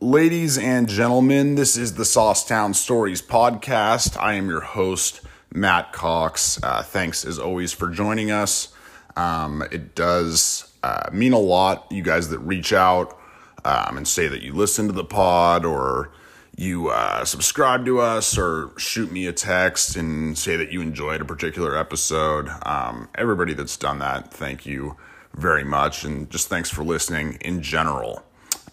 Ladies and gentlemen, this is the Saucetown Stories podcast. I am your host, Matt Cox. Uh, thanks as always for joining us. Um, it does uh, mean a lot, you guys that reach out um, and say that you listen to the pod or you uh, subscribe to us or shoot me a text and say that you enjoyed a particular episode. Um, everybody that's done that, thank you very much. And just thanks for listening in general.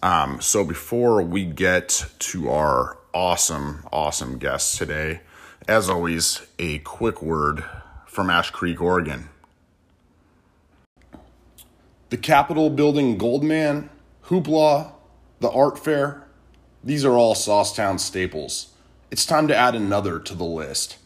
Um, so before we get to our awesome, awesome guests today, as always, a quick word from Ash Creek, Oregon. The Capitol Building Goldman, Hoopla, the Art Fair, these are all Saucetown staples. It's time to add another to the list.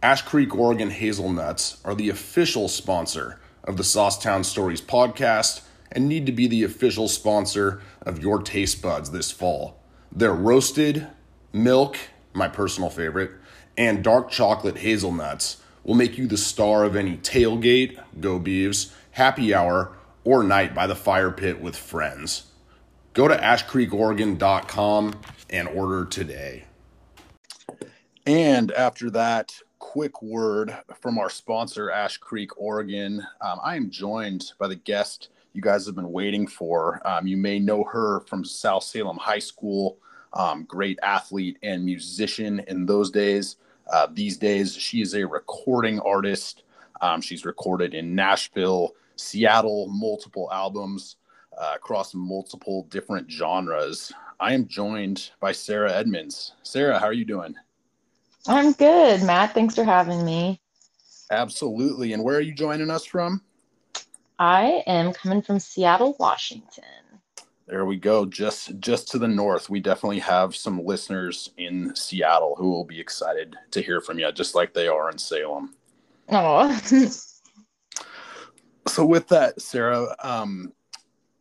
Ash Creek, Oregon hazelnuts are the official sponsor of the Saucetown Stories podcast and need to be the official sponsor of your taste buds this fall. Their roasted, milk, my personal favorite, and dark chocolate hazelnuts will make you the star of any tailgate, go Beavs, happy hour, or night by the fire pit with friends. Go to ashcreekoregon.com and order today. And after that quick word from our sponsor, Ash Creek, Oregon, um, I am joined by the guest you guys have been waiting for. Um, you may know her from South Salem High School, um, great athlete and musician in those days. Uh, these days, she is a recording artist. Um, she's recorded in Nashville, Seattle, multiple albums uh, across multiple different genres. I am joined by Sarah Edmonds. Sarah, how are you doing? I'm good, Matt. Thanks for having me. Absolutely. And where are you joining us from? I am coming from Seattle, Washington. There we go. Just just to the north. We definitely have some listeners in Seattle who will be excited to hear from you, just like they are in Salem. Oh. so with that, Sarah, um,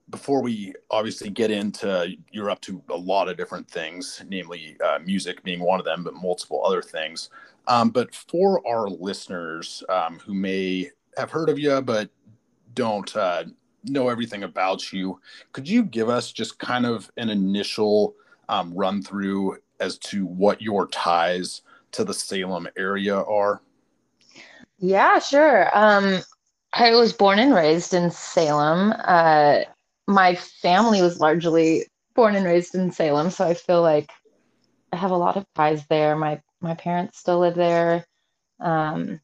before we obviously get into you're up to a lot of different things, namely uh, music being one of them, but multiple other things. Um, but for our listeners um, who may have heard of you but don't uh, know everything about you, could you give us just kind of an initial um, run through as to what your ties to the Salem area are? Yeah, sure. Um, I was born and raised in Salem. Uh, my family was largely born and raised in Salem, so I feel like I have a lot of ties there. My my parents still live there. Um,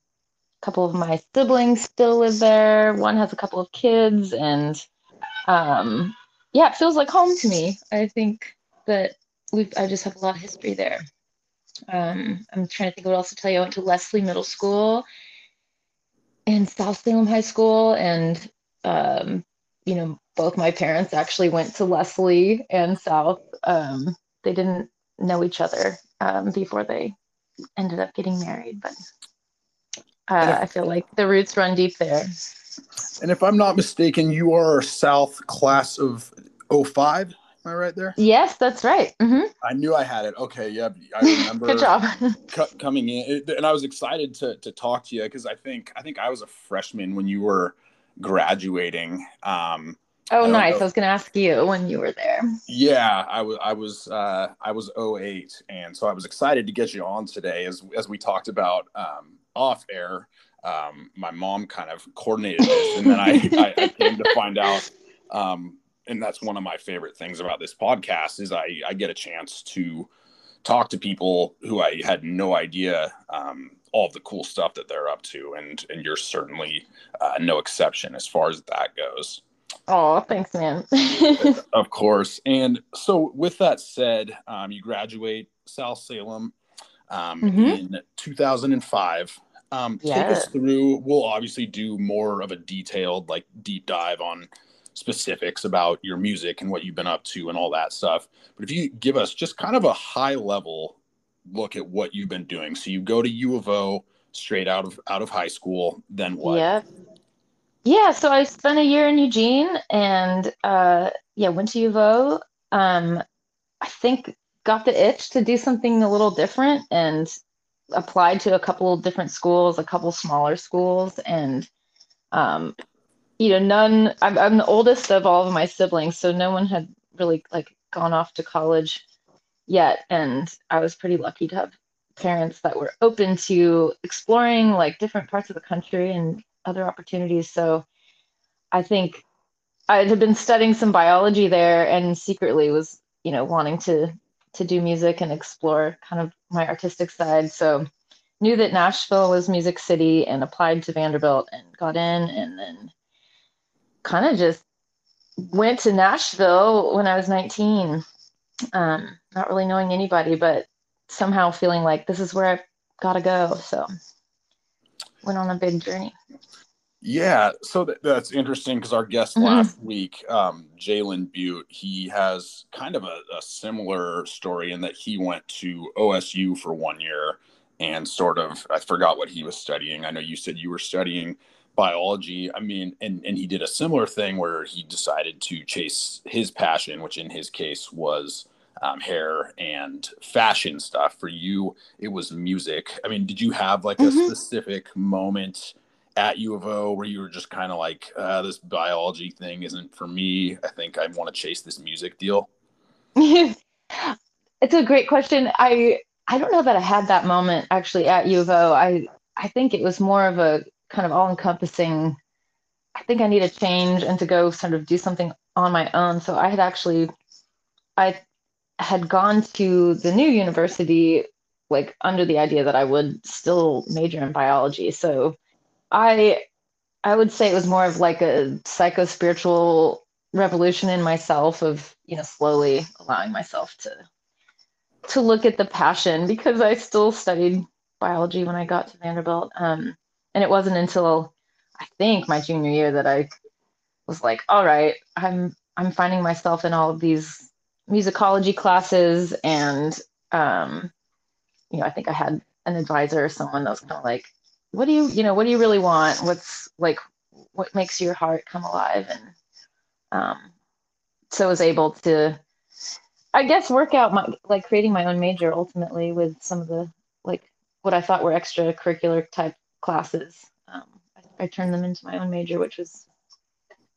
couple of my siblings still live there. One has a couple of kids, and um, yeah, it feels like home to me. I think that we I just have a lot of history there. Um, I'm trying to think what else to tell you. I went to Leslie Middle School and South Salem High School, and um, you know, both my parents actually went to Leslie and South. Um, they didn't know each other um, before they ended up getting married, but uh, I feel like the roots run deep there. And if I'm not mistaken, you are South class of 05. Am I right there? Yes, that's right. Mm-hmm. I knew I had it. Okay, yeah, I remember. Good job. coming in, and I was excited to to talk to you because I think I think I was a freshman when you were graduating. Um, oh, I nice. I was going to ask you when you were there. Yeah, I was. I was. Uh, I was 08, and so I was excited to get you on today, as as we talked about um, off air. Um, my mom kind of coordinated this, and then I, I, I came to find out. Um, and that's one of my favorite things about this podcast is I, I get a chance to talk to people who I had no idea um, all of the cool stuff that they're up to, and and you're certainly uh, no exception as far as that goes. Oh, thanks, man. of course. And so, with that said, um, you graduate South Salem um, mm-hmm. in 2005. Um, yeah. Take us through. We'll obviously do more of a detailed, like deep dive on specifics about your music and what you've been up to and all that stuff. But if you give us just kind of a high level look at what you've been doing. So you go to U of O straight out of out of high school, then what? Yeah. Yeah, so I spent a year in Eugene and uh yeah, went to U of O. Um I think got the itch to do something a little different and applied to a couple of different schools, a couple smaller schools and um you know, none I'm I'm the oldest of all of my siblings, so no one had really like gone off to college yet. And I was pretty lucky to have parents that were open to exploring like different parts of the country and other opportunities. So I think I had been studying some biology there and secretly was, you know, wanting to to do music and explore kind of my artistic side. So knew that Nashville was Music City and applied to Vanderbilt and got in and then kind of just went to Nashville when I was 19. Um, not really knowing anybody, but somehow feeling like this is where I've got to go. So went on a big journey. Yeah, so th- that's interesting because our guest mm-hmm. last week, um, Jalen Butte, he has kind of a, a, similar story in that he went to OSU for one year and sort of I forgot what he was studying. I know you said you were studying biology. I mean, and and he did a similar thing where he decided to chase his passion, which in his case was um, hair and fashion stuff. For you, it was music. I mean, did you have like mm-hmm. a specific moment? At U of O where you were just kind of like, uh, this biology thing isn't for me. I think I want to chase this music deal? it's a great question. I I don't know that I had that moment actually at U of O. I I think it was more of a kind of all encompassing. I think I need a change and to go sort of do something on my own. So I had actually, I had gone to the new university like under the idea that I would still major in biology. So I I would say it was more of like a psycho spiritual revolution in myself of you know slowly allowing myself to to look at the passion because I still studied biology when I got to Vanderbilt. Um, and it wasn't until I think my junior year that I was like, all right, I'm I'm finding myself in all of these musicology classes and um, you know, I think I had an advisor or someone that was kind of like, what do you you know what do you really want? What's like what makes your heart come alive? And um so was able to i guess work out my like creating my own major ultimately with some of the like what i thought were extracurricular type classes. Um, I, I turned them into my own major which was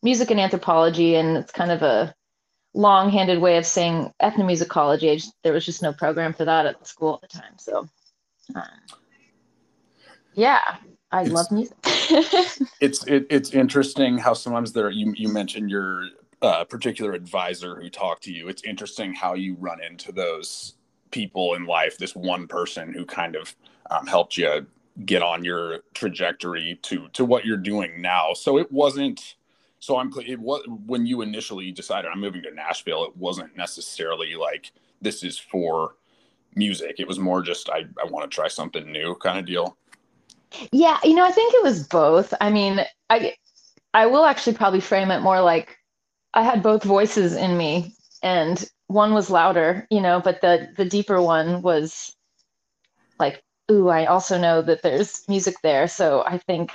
music and anthropology. And it's kind of a long-handed way of saying ethnomusicology. Just, there was just no program for that at the school at the time. So um, yeah, I it's, love music. it's it, it's interesting how sometimes there you you mentioned your uh, particular advisor who talked to you. It's interesting how you run into those people in life. This one person who kind of um, helped you get on your trajectory to to what you're doing now. So it wasn't. So I'm. It was when you initially decided I'm moving to Nashville. It wasn't necessarily like this is for music. It was more just I I want to try something new kind of deal. Yeah, you know, I think it was both. I mean, I I will actually probably frame it more like I had both voices in me and one was louder, you know, but the the deeper one was like, ooh, I also know that there's music there. So I think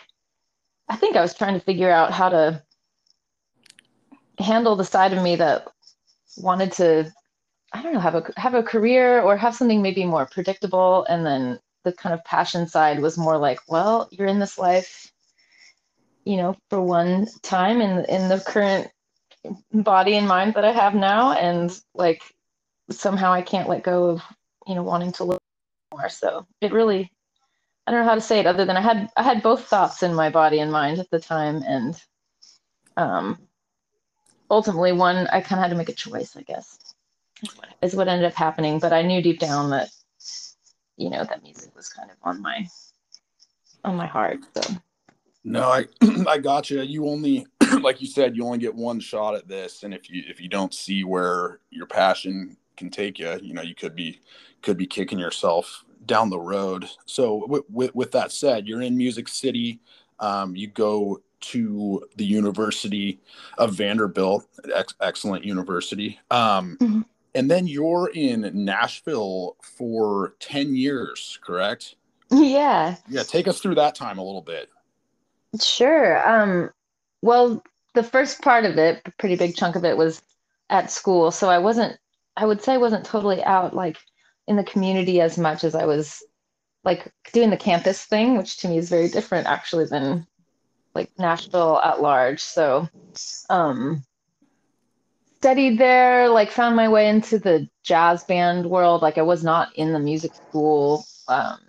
I think I was trying to figure out how to handle the side of me that wanted to I don't know, have a have a career or have something maybe more predictable and then the kind of passion side was more like, well, you're in this life, you know, for one time in in the current body and mind that I have now, and like somehow I can't let go of you know wanting to live more. So it really, I don't know how to say it other than I had I had both thoughts in my body and mind at the time, and um, ultimately one I kind of had to make a choice, I guess, is what ended up happening. But I knew deep down that you know that music was kind of on my on my heart so. No i i got you you only like you said you only get one shot at this and if you if you don't see where your passion can take you you know you could be could be kicking yourself down the road. So with, with, with that said you're in music city um, you go to the university of vanderbilt ex- excellent university. Um, mm-hmm and then you're in Nashville for 10 years, correct? Yeah. Yeah, take us through that time a little bit. Sure. Um well, the first part of it, a pretty big chunk of it was at school, so I wasn't I would say I wasn't totally out like in the community as much as I was like doing the campus thing, which to me is very different actually than like Nashville at large. So um studied there, like found my way into the jazz band world. Like I was not in the music school um,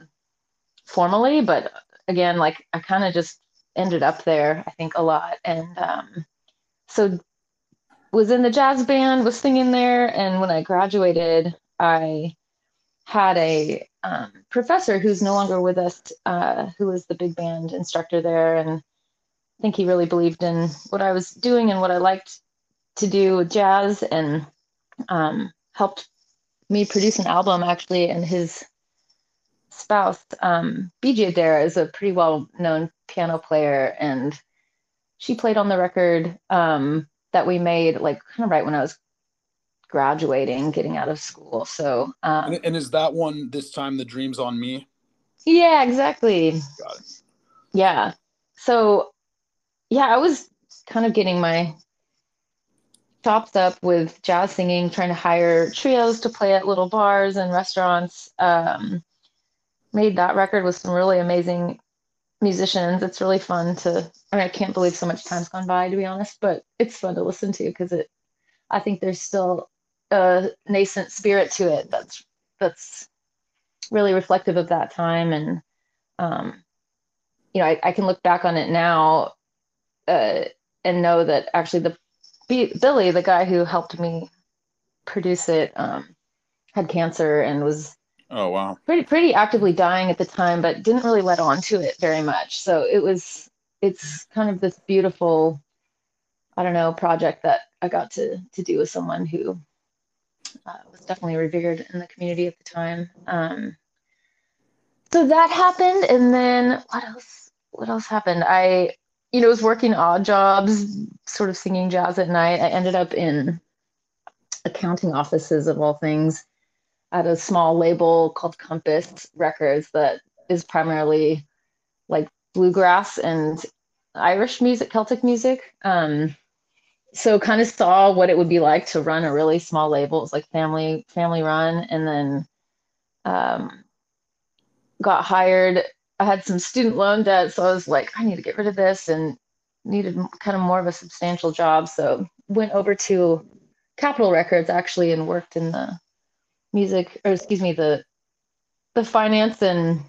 formally, but again, like I kind of just ended up there, I think, a lot. And um, so was in the jazz band, was singing there. And when I graduated, I had a um, professor who's no longer with us, uh, who was the big band instructor there. And I think he really believed in what I was doing and what I liked to do jazz and um, helped me produce an album actually. And his spouse, um, Beegie Adair, is a pretty well known piano player. And she played on the record um, that we made, like kind of right when I was graduating, getting out of school. So, um, and, and, is that one this time the dreams on me? Yeah, exactly. Yeah. So, yeah, I was kind of getting my chops up with jazz singing, trying to hire trios to play at little bars and restaurants. Um, made that record with some really amazing musicians. It's really fun to. I mean, I can't believe so much time's gone by, to be honest, but it's fun to listen to because it. I think there's still a nascent spirit to it that's that's really reflective of that time and um, you know I, I, can look back on it now uh, and know that actually the B, billy the guy who helped me produce it um, had cancer and was oh wow pretty pretty actively dying at the time but didn't really let on to it very much so it was it's kind of this beautiful i don't know project that i got to to do with someone who uh, was definitely revered in the community at the time. Um, so that happened, and then what else? What else happened? I, you know, was working odd jobs, sort of singing jazz at night. I ended up in accounting offices of all things at a small label called Compass Records that is primarily like bluegrass and Irish music, Celtic music. Um, so kind of saw what it would be like to run a really small label. It's like family family run, and then um, got hired. I had some student loan debt, so I was like, I need to get rid of this, and needed kind of more of a substantial job. So went over to Capitol Records actually, and worked in the music, or excuse me, the the finance and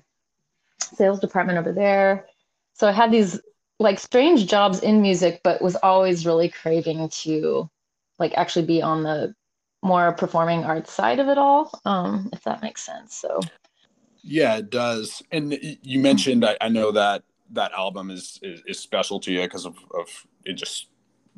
sales department over there. So I had these like strange jobs in music, but was always really craving to like actually be on the more performing arts side of it all, um, if that makes sense. So yeah, it does. And you mentioned I, I know that that album is is, is special to you because of, of it just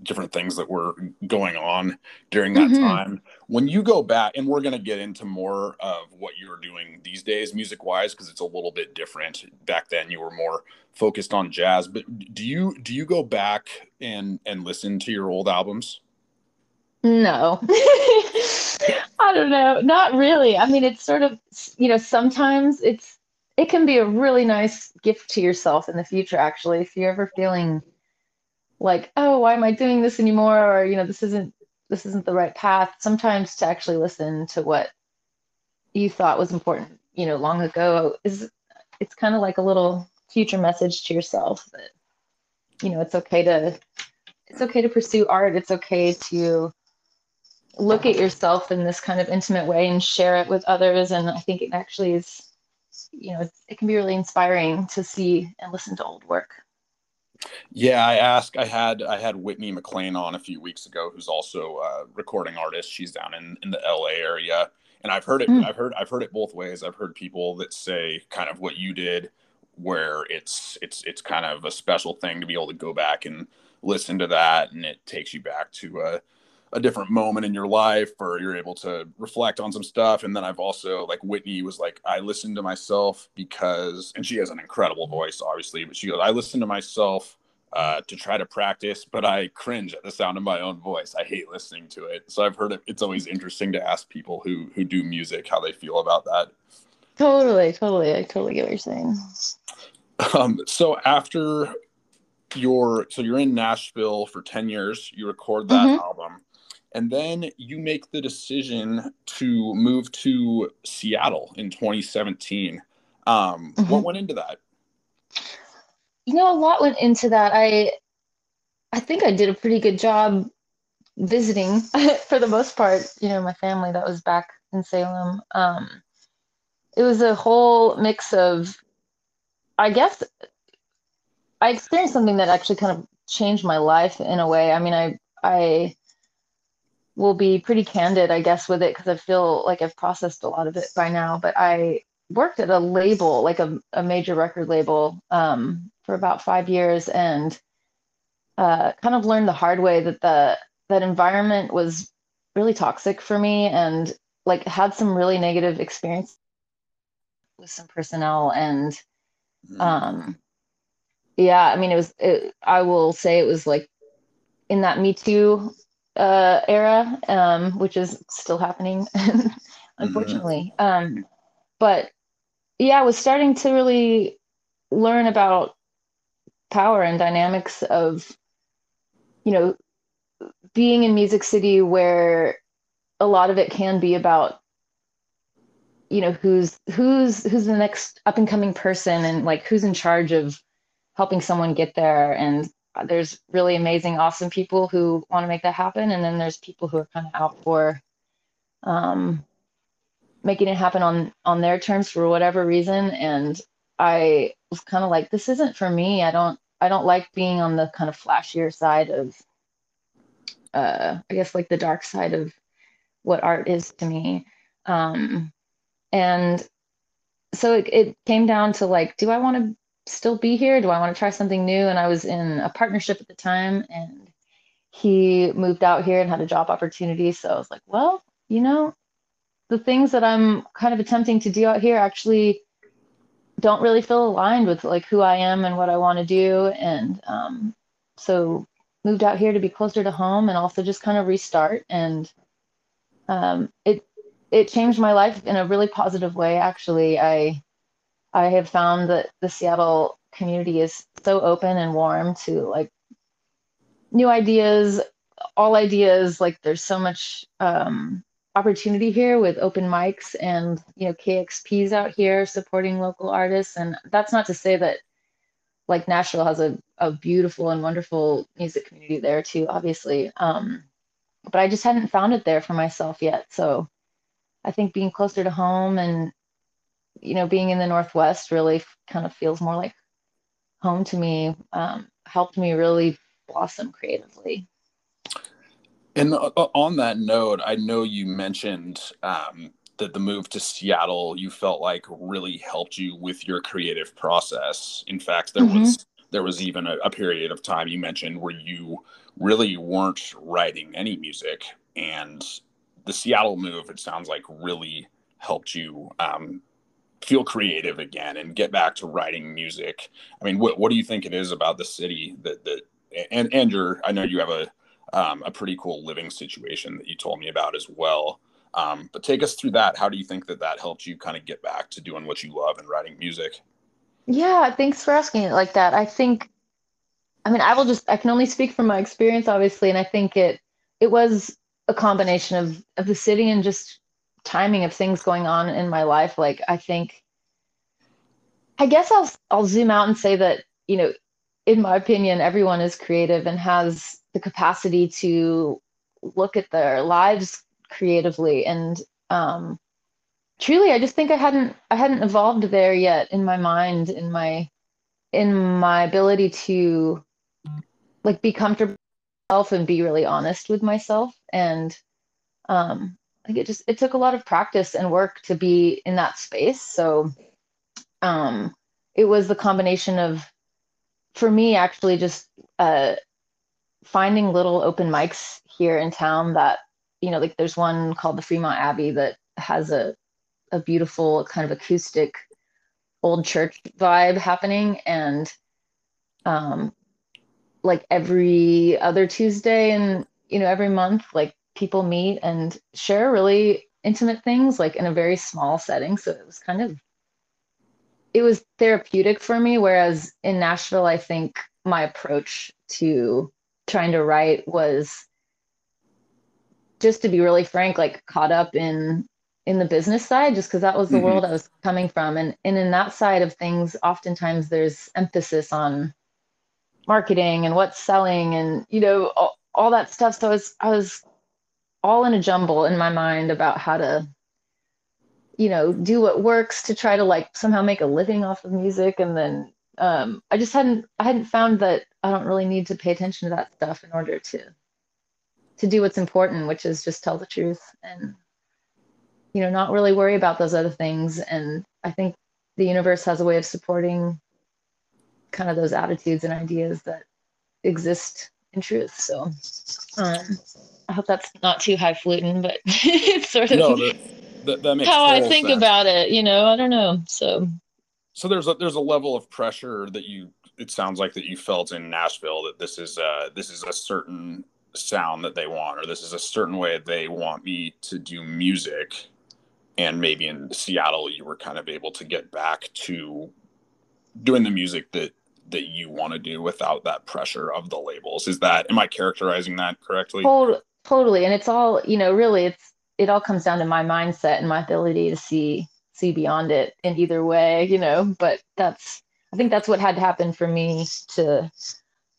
different things that were going on during that mm-hmm. time. When you go back, and we're going to get into more of what you're doing these days, music wise, because it's a little bit different. Back then, you were more focused on jazz. But do you do you go back and and listen to your old albums? No, I don't know. Not really. I mean, it's sort of you know sometimes it's it can be a really nice gift to yourself in the future. Actually, if you're ever feeling like oh why am i doing this anymore or you know this isn't this isn't the right path sometimes to actually listen to what you thought was important you know long ago is it's kind of like a little future message to yourself that you know it's okay to it's okay to pursue art it's okay to look at yourself in this kind of intimate way and share it with others and i think it actually is you know it can be really inspiring to see and listen to old work yeah, I asked. I had I had Whitney McLean on a few weeks ago, who's also a recording artist. She's down in, in the LA area, and I've heard it. Mm. I've heard I've heard it both ways. I've heard people that say kind of what you did, where it's it's it's kind of a special thing to be able to go back and listen to that, and it takes you back to a a different moment in your life or you're able to reflect on some stuff. And then i've also like whitney was like i listen to myself because and she has an incredible voice obviously but she goes i listen to myself uh, to try to practice but i cringe at the sound of my own voice. I hate listening to it. So i've heard it, it's always interesting to ask people who who do music how they feel about that. Totally totally. I totally get what you're saying. Um, so after your so you're in nashville for 10 years you record that mm-hmm. album and then you make the decision to move to Seattle in 2017. Um, mm-hmm. What went into that? You know, a lot went into that. I, I think I did a pretty good job visiting for the most part, you know, my family that was back in Salem. Um, it was a whole mix of, I guess, I experienced something that actually kind of changed my life in a way. I mean, I I will be pretty candid, I guess, with it because I feel like I've processed a lot of it by now. But I worked at a label, like a, a major record label, um, for about five years, and uh, kind of learned the hard way that the that environment was really toxic for me, and like had some really negative experience with some personnel, and mm-hmm. um, yeah, I mean, it was. It, I will say it was like in that Me Too uh, era, um, which is still happening, unfortunately. Mm-hmm. Um, but yeah, I was starting to really learn about power and dynamics of, you know, being in Music City, where a lot of it can be about you know who's who's who's the next up and coming person and like who's in charge of helping someone get there and there's really amazing, awesome people who want to make that happen, and then there's people who are kind of out for um, making it happen on on their terms for whatever reason. And I was kind of like, this isn't for me. I don't I don't like being on the kind of flashier side of, uh, I guess like the dark side of what art is to me. Um, and so it, it came down to like, do I want to still be here? Do I want to try something new? And I was in a partnership at the time and he moved out here and had a job opportunity. So I was like, well, you know, the things that I'm kind of attempting to do out here actually don't really feel aligned with like who I am and what I want to do. And um, so moved out here to be closer to home and also just kind of restart. And um, it it changed my life in a really positive way. Actually, I I have found that the Seattle community is so open and warm to like new ideas, all ideas. Like there's so much um, opportunity here with open mics and you know KEXP's out here supporting local artists. And that's not to say that like Nashville has a, a beautiful and wonderful music community there too, obviously. Um, but I just hadn't found it there for myself yet. So I think being closer to home and you know, being in the Northwest really kind of feels more like home to me, um, helped me really blossom creatively. And uh, uh, on that note, I know you mentioned um, that the move to Seattle you felt like really helped you with your creative process. In fact, there mm-hmm. was there was even a, a, period of time you mentioned where you really weren't writing any music, and the Seattle move it sounds like really helped you um, feel creative again and get back to writing music. I mean, what what do you think it is about the city that that and and your I know you have a um, a pretty cool living situation that you told me about as well. Um, but take us through that. How do you think that that helped you kind of get back to doing what you love and writing music? Yeah, thanks for asking it like that. I think, I mean, I will just I can only speak from my experience, obviously, and I think it it was a combination of of the city and just timing of things going on in my life like i think i guess i'll i'll zoom out and say that you know in my opinion everyone is creative and has the capacity to look at their lives creatively. And um truly i just think i hadn't i hadn't evolved there yet in my mind in my in my ability to like be comfortable and be really honest with myself. And um like it just it took a lot of practice and work to be in that space. So um it was the combination of for me actually just uh finding little open mics here in town that you know like there's one called the Fremont Abbey that has a a beautiful kind of acoustic old church vibe happening. And um like every other Tuesday and you know every month like people meet and share really intimate things like in a very small setting so it was kind of it was therapeutic for me whereas in nashville i think my approach to trying to write was just to be really frank like caught up in in the business side just because that was the mm-hmm. world i was coming from and and in that side of things oftentimes there's emphasis on marketing and what's selling and you know all, all that stuff. So I was I was all in a jumble in my mind about how to you know do what works to try to like somehow make a living off of music. And then um, i just hadn't i hadn't found that i don't really need to pay attention to that stuff in order to to do what's important which is just tell the truth and you know not really worry about those other things. And i think the universe has a way of supporting kind of those attitudes and ideas that exist in truth. So um, i hope that's not too highfalutin but it's sort of no, that, that, that how i think sense. about it you know i don't know so. So there's a there's a level of pressure that you it sounds like that you felt in Nashville that this is uh this is a certain sound that they want or this is a certain way they want me to do music. And maybe in Seattle you were kind of able to get back to doing the music that that you want to do without that pressure of the labels. Is that am I characterizing that correctly totally and it's all you know really it's it all comes down to my mindset and my ability to see see beyond it in either way you know but that's i think that's what had to happen for me to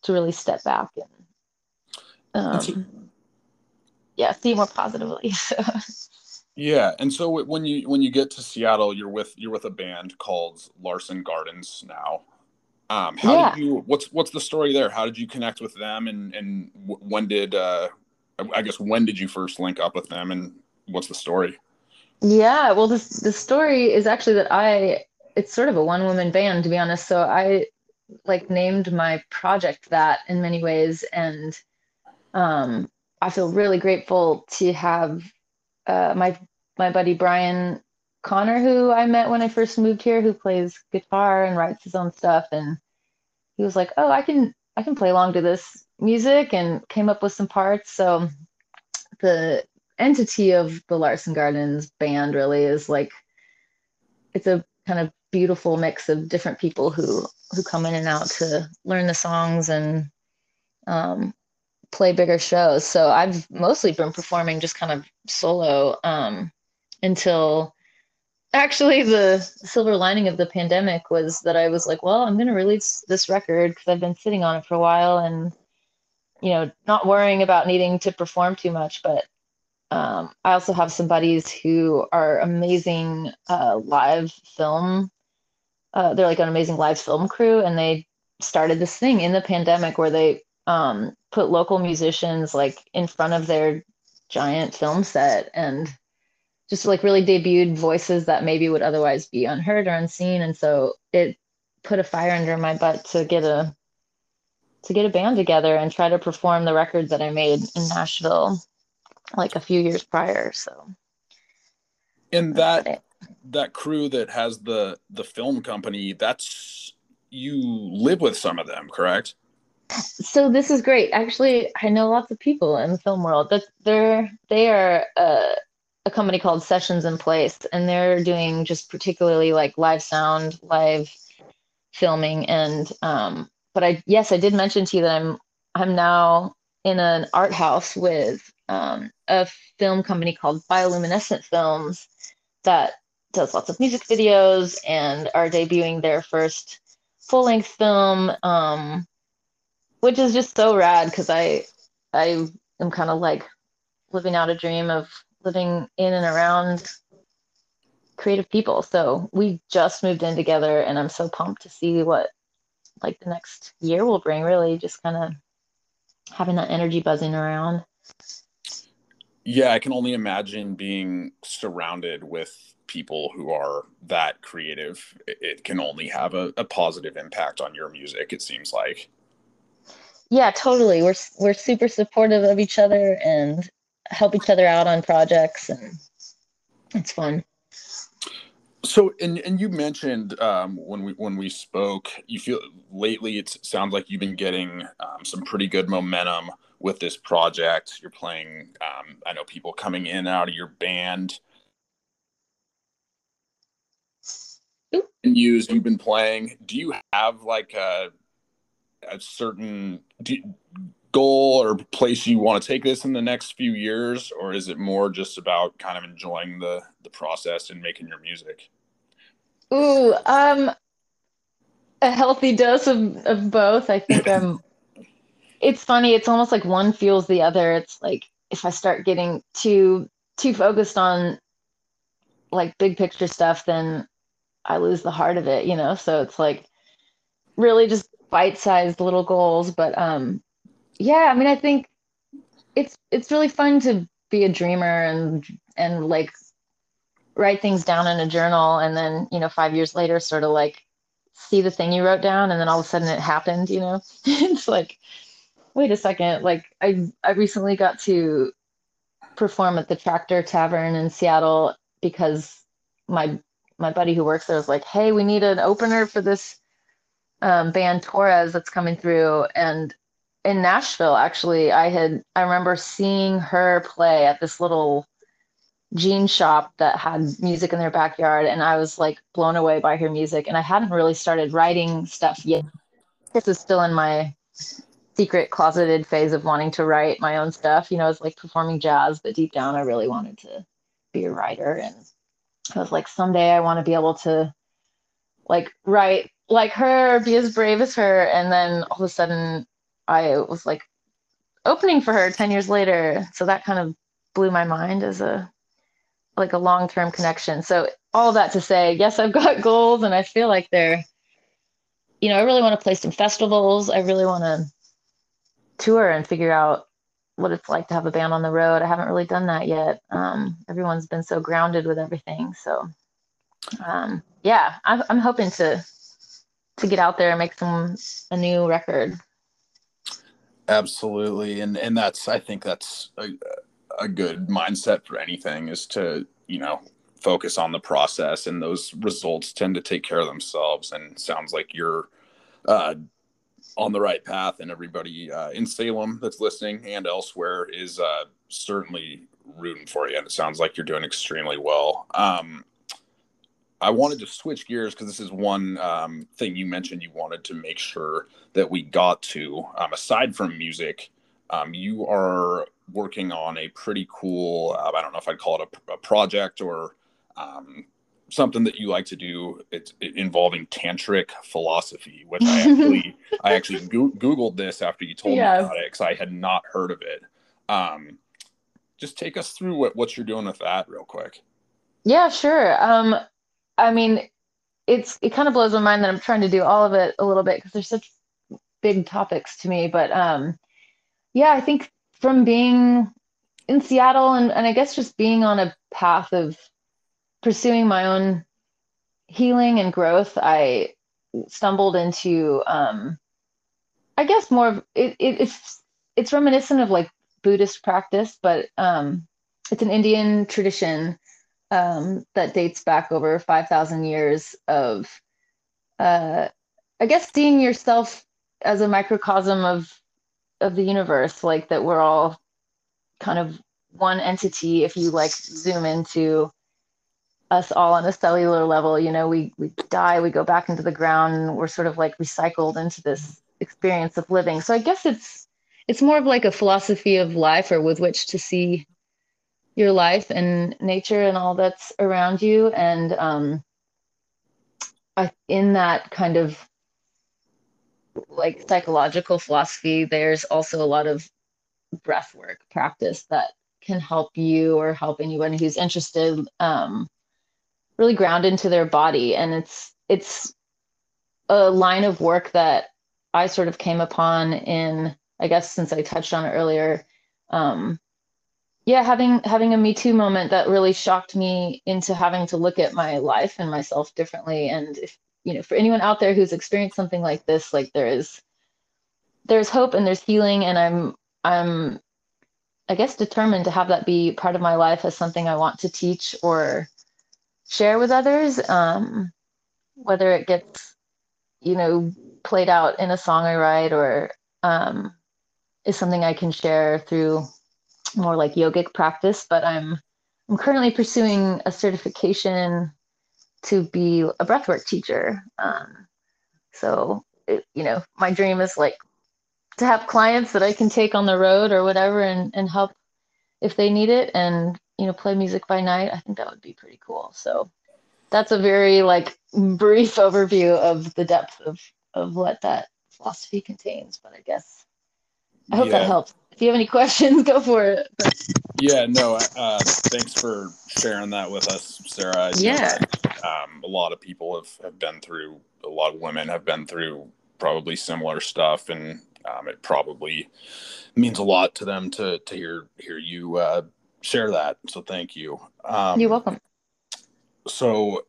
to really step back and um, And so- yeah see more positively Yeah, and so when you when you get to Seattle, you're with you're with a band called Larson Gardens now. Um, how Yeah. did you? What's what's the story there? How did you connect with them, and and when did uh, I- guess when did you first link up with them, and what's the story? Yeah, well, this the story is actually that I it's sort of a one woman band to be honest. So I like named my project that in many ways, and um, I feel really grateful to have uh, my my buddy Brian Connor, who I met when I first moved here, who plays guitar and writes his own stuff, and he was like, "Oh, I can I can play along to this music," and came up with some parts. So the entity of the Larson Gardens band really is like it's a kind of beautiful mix of different people who who come in and out to learn the songs and um, play bigger shows. So I've mostly been performing just kind of solo um, until actually the silver lining of the pandemic was that I was like, well, I'm going to release this record because I've been sitting on it for a while and you know not worrying about needing to perform too much, but um, I also have some buddies who are amazing uh, live film. Uh, they're like an amazing live film crew, and they started this thing in the pandemic where they um, put local musicians like in front of their giant film set and just like really debuted voices that maybe would otherwise be unheard or unseen. And so it put a fire under my butt to get a to get a band together and try to perform the records that I made in Nashville like a few years prior. So And that that crew that has the the film company, that's you live with some of them, correct? So this is great. Actually, I know lots of people in the film world. That they're they are uh, a company called Sessions in Place, and they're doing just particularly like live sound, live filming, and um. But I yes, I did mention to you that I'm I'm now in an art house with um, a film company called Bioluminescent Films that does lots of music videos and are debuting their first full length film. Um, which is just so rad because I I am kind of like living out a dream of living in and around creative people. So we just moved in together and I'm so pumped to see what like the next year will bring really just kind of having that energy buzzing around. Yeah, I can only imagine being surrounded with people who are that creative. It, it can only have a, a positive impact on your music, it seems like. Yeah, totally. We're we're super supportive of each other and help each other out on projects and it's fun. So, and and you mentioned um, when we when we spoke, you feel lately it sounds like you've been getting um, some pretty good momentum with this project. You're playing. Um, I know people coming in and out of your band. And use you've been playing. Do you have like a a certain do, goal or place you want to take this in the next few years, or is it more just about kind of enjoying the the process and making your music? Ooh, um, a healthy dose of, of both. I think I'm it's funny. It's almost like one fuels the other. It's like if I start getting too too focused on like big picture stuff, then I lose the heart of it, you know? So it's like really just bite-sized little goals, but um yeah, I mean I think it's it's really fun to be a dreamer and and like write things down in a journal and then, you know, 5 years later sort of like see the thing you wrote down and then all of a sudden it happened, you know? it's like wait a second, like I I recently got to perform at the Tractor Tavern in Seattle because my my buddy who works there was like, "Hey, we need an opener for this um, band Torres that's coming through." And in Nashville, actually, I had I remember seeing her play at this little jean shop that had music in their backyard, and I was like blown away by her music. And I hadn't really started writing stuff yet. This is still in my secret closeted phase of wanting to write my own stuff. You know, it's like performing jazz, but deep down, I really wanted to be a writer and I was like, someday I want to be able to like write like her, be as brave as her. And then all of a sudden I was like opening for her 10 years later. So that kind of blew my mind as a like a long-term connection. So all that to say, yes, I've got goals and I feel like they're, you know, I really want to play some festivals. I really want to tour and figure out what it's like to have a band on the road. I haven't really done that yet. Um, everyone's been so grounded with everything. So, um, yeah, I'm, I'm hoping to to get out there and make some a new record. Absolutely, and and that's I think that's a, a good mindset for anything is to you know focus on the process, and those results tend to take care of themselves. And sounds like you're uh, on the right path, and everybody uh, in Salem that's listening and elsewhere is uh, certainly rooting for you. And it sounds like you're doing extremely well. Um, I wanted to switch gears because this is one um, thing you mentioned you wanted to make sure that we got to. Um, aside from music, um, you are working on a pretty cool, uh, I don't know if I'd call it a, a project or um, something that you like to do it's involving tantric philosophy which i actually i actually go- googled this after you told yeah. me about it because i had not heard of it um, just take us through what, what you're doing with that real quick yeah sure um, i mean it's it kind of blows my mind that i'm trying to do all of it a little bit because there's such big topics to me but um, yeah i think from being in seattle and, and i guess just being on a path of pursuing my own healing and growth, I stumbled into, um, I guess more of it, it, it's it's reminiscent of like Buddhist practice, but um, it's an Indian tradition um, that dates back over five thousand years of, uh, I guess, seeing yourself as a microcosm of of the universe, like that we're all kind of one entity. If you like zoom into us all on a cellular level you know we we die we go back into the ground and we're sort of like recycled into this experience of living so i guess it's it's more of like a philosophy of life or with which to see your life and nature and all that's around you. And um I, in that kind of like psychological philosophy there's also a lot of breath work practice that can help you or help anyone who's interested um, really ground into their body. And it's it's a line of work that I sort of came upon in I guess since I touched on it earlier um, yeah having having a me too moment that really shocked me into having to look at my life and myself differently. And if you know for anyone out there who's experienced something like this like there is there's hope and there's healing. And i'm i'm i guess determined to have that be part of my life as something i want to teach or share with others, um, whether it gets, you know, played out in a song I write or um, is something I can share through more like yogic practice. But I'm I'm currently pursuing a certification to be a breathwork teacher. Um, so it, you know, my dream is like to have clients that I can take on the road or whatever and and help if they need it. And you know, play music by night, I think that would be pretty cool. So that's a very like brief overview of the depth of of what that philosophy contains. But I guess I hope Yeah. that helps. If you have any questions, go for it. Yeah, no, uh, thanks for sharing that with us, Sarah. I Yeah. that, Um, a lot of people have, have been through, a lot of women have been through probably similar stuff, and um, it probably means a lot to them to, to hear hear you uh, share that. So thank you. Um, you're welcome. so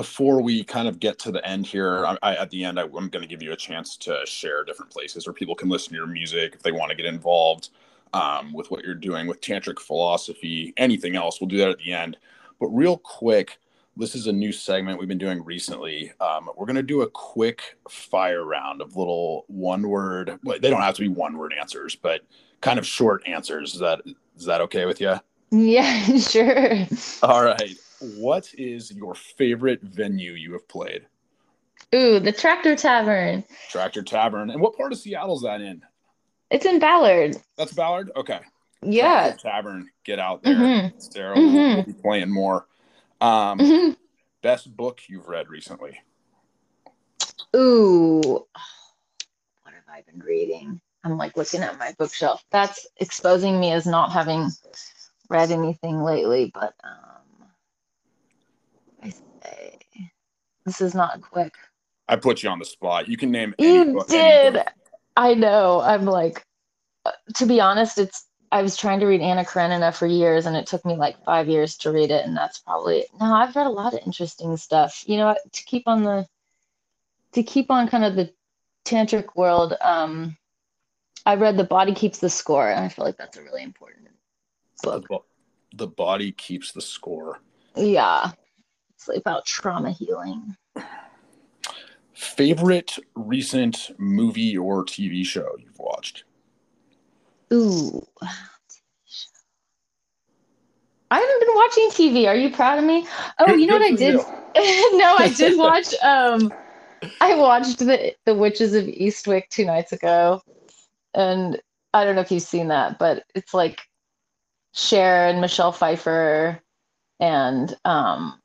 before we kind of get to the end here I, I, at the end I, i'm going to give you a chance to share different places where people can listen to your music if they want to get involved um, with what you're doing with tantric philosophy anything else. We'll do that at the end. But real quick this is a new segment we've been doing recently. Um, we're going to do a quick fire round of little one word well, they don't have to be one word answers but kind of short answers. Is that is that okay with you Yeah, sure. all right. What is your favorite venue you have played? Ooh, the Tractor Tavern. Tractor Tavern. And what part of Seattle's that in? It's in Ballard. That's Ballard? Okay. Yeah. Tractor Tavern. Get out there. Mhm. Sarah will Mhm. we'll be playing more. Um, Mhm. Best book you've read recently? Ooh, what have I been reading? I'm like looking at my bookshelf. That's exposing me as not having read anything lately, but um, I say this is not quick. I put you on the spot. You can name any You any did. book. I know. I'm like, uh, to be honest, it's. I was trying to read Anna Karenina for years, and it took me like five years to read it, and that's probably no. I've read a lot of interesting stuff. You know, to keep on the, to keep on kind of the tantric world. Um, I read The Body Keeps the Score, and I feel like that's a really important The, book. bo- the body keeps the score. Yeah, it's like about trauma healing. Favorite recent movie or TV show you've watched? Ooh. I haven't been watching TV. Are you proud of me? Oh, you know what I did? no, I did watch um I watched the the Witches of Eastwick two nights ago. And I don't know if you've seen that, but it's like Cher and Michelle Pfeiffer and um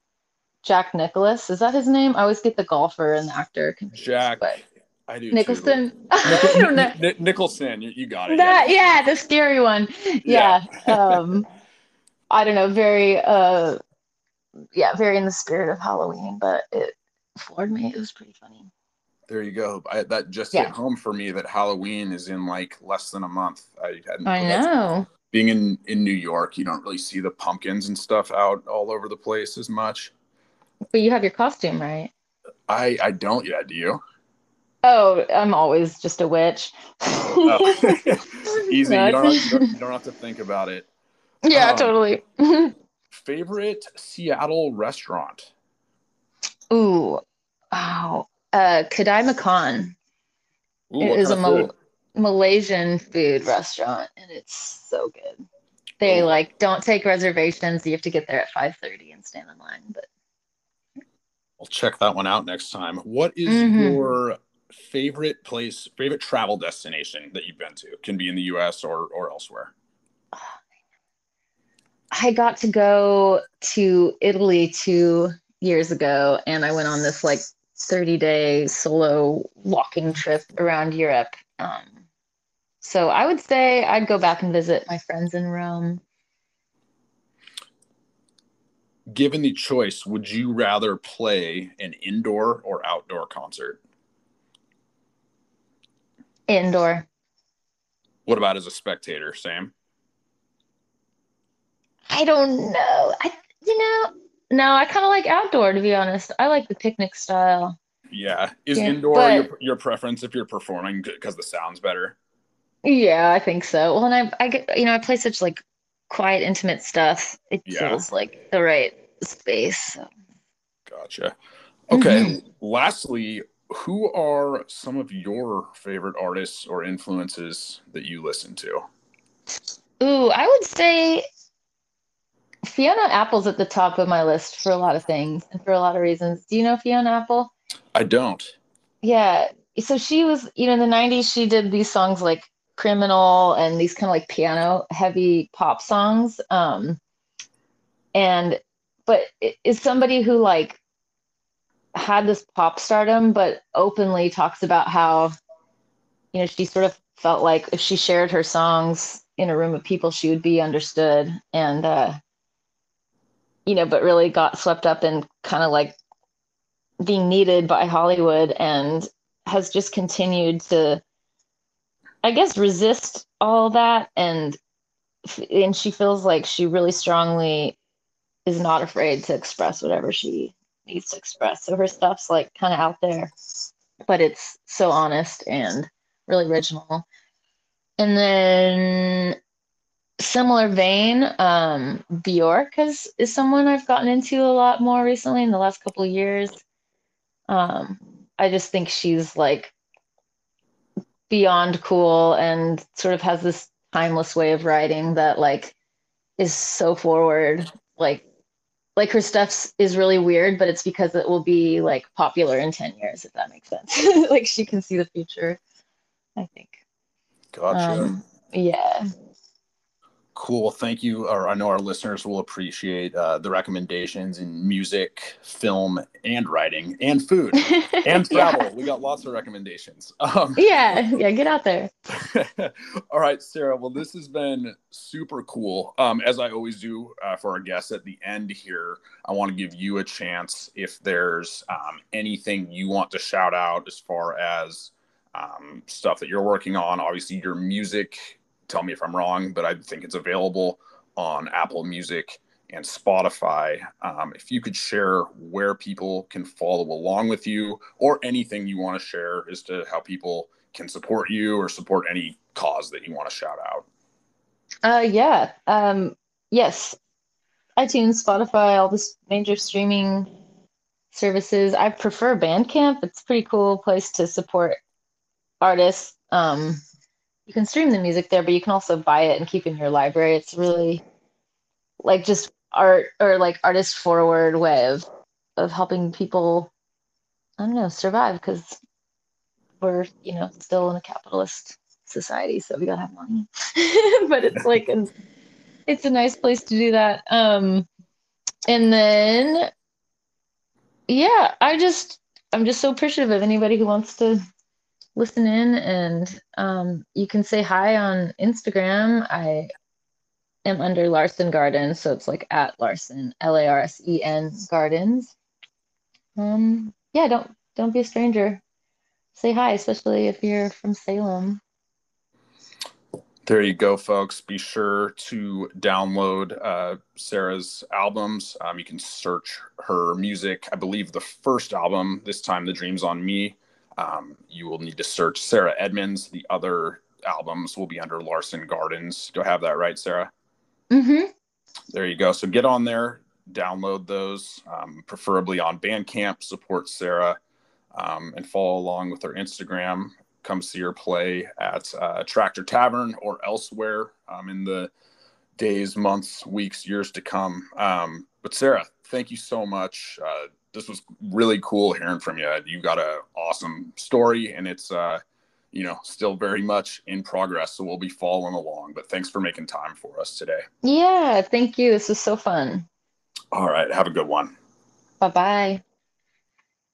Jack Nicholas. Is that his name? I always get the golfer and the actor confused. Jack. but I do. Nicholson. I don't know. Nic- Nic- Nicholson, you, got it. That yeah, the scary one. Yeah. um I don't know, very uh yeah, very in the spirit of Halloween, but it floored me. It was pretty funny. There you go. I, that just Yeah. hit home for me that Halloween is in like less than a month. I hadn't. I know. Being in in New York, you don't really see the pumpkins and stuff out all over the place as much. But you have your costume, right? I I don't yet. Do you? Oh, I'm always just a witch. Oh. Easy. No, You don't, have, you don't you don't have to think about it. yeah, Um, totally. Favorite Seattle restaurant? Ooh. Wow. Uh Kedai Makan. Ooh, It is a Mal- Malaysian food restaurant and it's so good. They Ooh. like don't take reservations. You have to get there at 5:30 and stand in line, but I'll check that one out next time. What is Mhm. your favorite place, favorite travel destination that you've been to? Can be in the U.S. or or elsewhere. I got to go to Italy two years ago, and I went on this like 30 day solo walking trip around Europe. Um, so I would say I'd go back and visit my friends in Rome. Given the choice, would you rather play an indoor or outdoor concert? Indoor. What about as a spectator, Sam? I don't know. I, you know, no, I kind of like outdoor to be honest. I like the picnic style. Yeah, is Yeah, indoor but- your, your preference if you're performing because the sound's better? Yeah, I think so. Well, and I, I get, you know, I play such like quiet, intimate stuff. It Yeah. feels like the right space. So. Gotcha. Okay. Mm-hmm. Lastly, who are some of your favorite artists or influences that you listen to? Ooh, I would say Fiona Apple's at the top of my list for a lot of things and for a lot of reasons. Do you know Fiona Apple? I don't. Yeah. So she was, you know, in the 90s, she did these songs like Criminal and these kind of like piano heavy pop songs. Um, and, but is somebody who like had this pop stardom, but openly talks about how, you know, she sort of felt like if she shared her songs in a room of people, she would be understood. And, uh, you know, but really got swept up in kind of like being needed by Hollywood and has just continued to, I guess, resist all that. And, and she feels like she really strongly is not afraid to express whatever she needs to express. So her stuff's like kind of out there, but it's so honest and really original. And then similar vein, um, Bjork has is someone I've gotten into a lot more recently in the last couple of years. Um, I just think she's like beyond cool and sort of has this timeless way of writing that like is so forward. Like like her stuff is really weird, but it's because it will be like popular in 10 years, if that makes sense. like she can see the future, I think. Gotcha. Um, yeah. Cool. Thank you. Or I know our listeners will appreciate uh, the recommendations in music, film, and writing, and food, and travel. yeah. We got lots of recommendations. Um, yeah, yeah. Get out there. all right, Sarah. Well, this has been super cool. Um, as I always do uh, for our guests at the end here, I want to give you a chance if there's um, anything you want to shout out as far as um, stuff that you're working on. Obviously, your music tell me if I'm wrong, but I think it's available on Apple Music and Spotify. Um, if you could share where people can follow along with you or anything you want to share as to how people can support you or support any cause that you want to shout out. Uh, yeah. Um, yes. iTunes, Spotify, all the major streaming services. I prefer Bandcamp. It's a pretty cool place to support artists. Um, you can stream the music there, but you can also buy it and keep in your library. It's really like just art or like artist forward way of of helping people I don't know, survive because we're, you know, still in a capitalist society, so we gotta have money. but it's like an it's a nice place to do that. Um and then yeah, I just I'm just so appreciative of anybody who wants to listen in and um, you can say hi on Instagram. I am under Larsen Gardens, so it's like at Larsen, L A R S E N Gardens. Um, yeah, don't don't be a stranger. Say hi, especially if you're from Salem. There you go, folks. Be sure to download uh, Sarah's albums. Um, you can search her music. I believe the first album, this time, The Dreams on Me, um, you will need to search Sarah Edmonds. The other albums will be under Larsen Gardens. Do I have that right, Sarah? Mm-hmm. There you go. So get on there, download those, um, preferably on Bandcamp. Support Sarah, um, and follow along with her Instagram. Come see her play at uh, Tractor Tavern or elsewhere um, in the days, months, weeks, years to come. Um, but Sarah, thank you so much. Uh, this was really cool hearing from you. You got a awesome story, and it's uh, you know still very much in progress. So we'll be following along. But thanks for making time for us today. Yeah, thank you. This was so fun. All right, have a good one. Bye bye.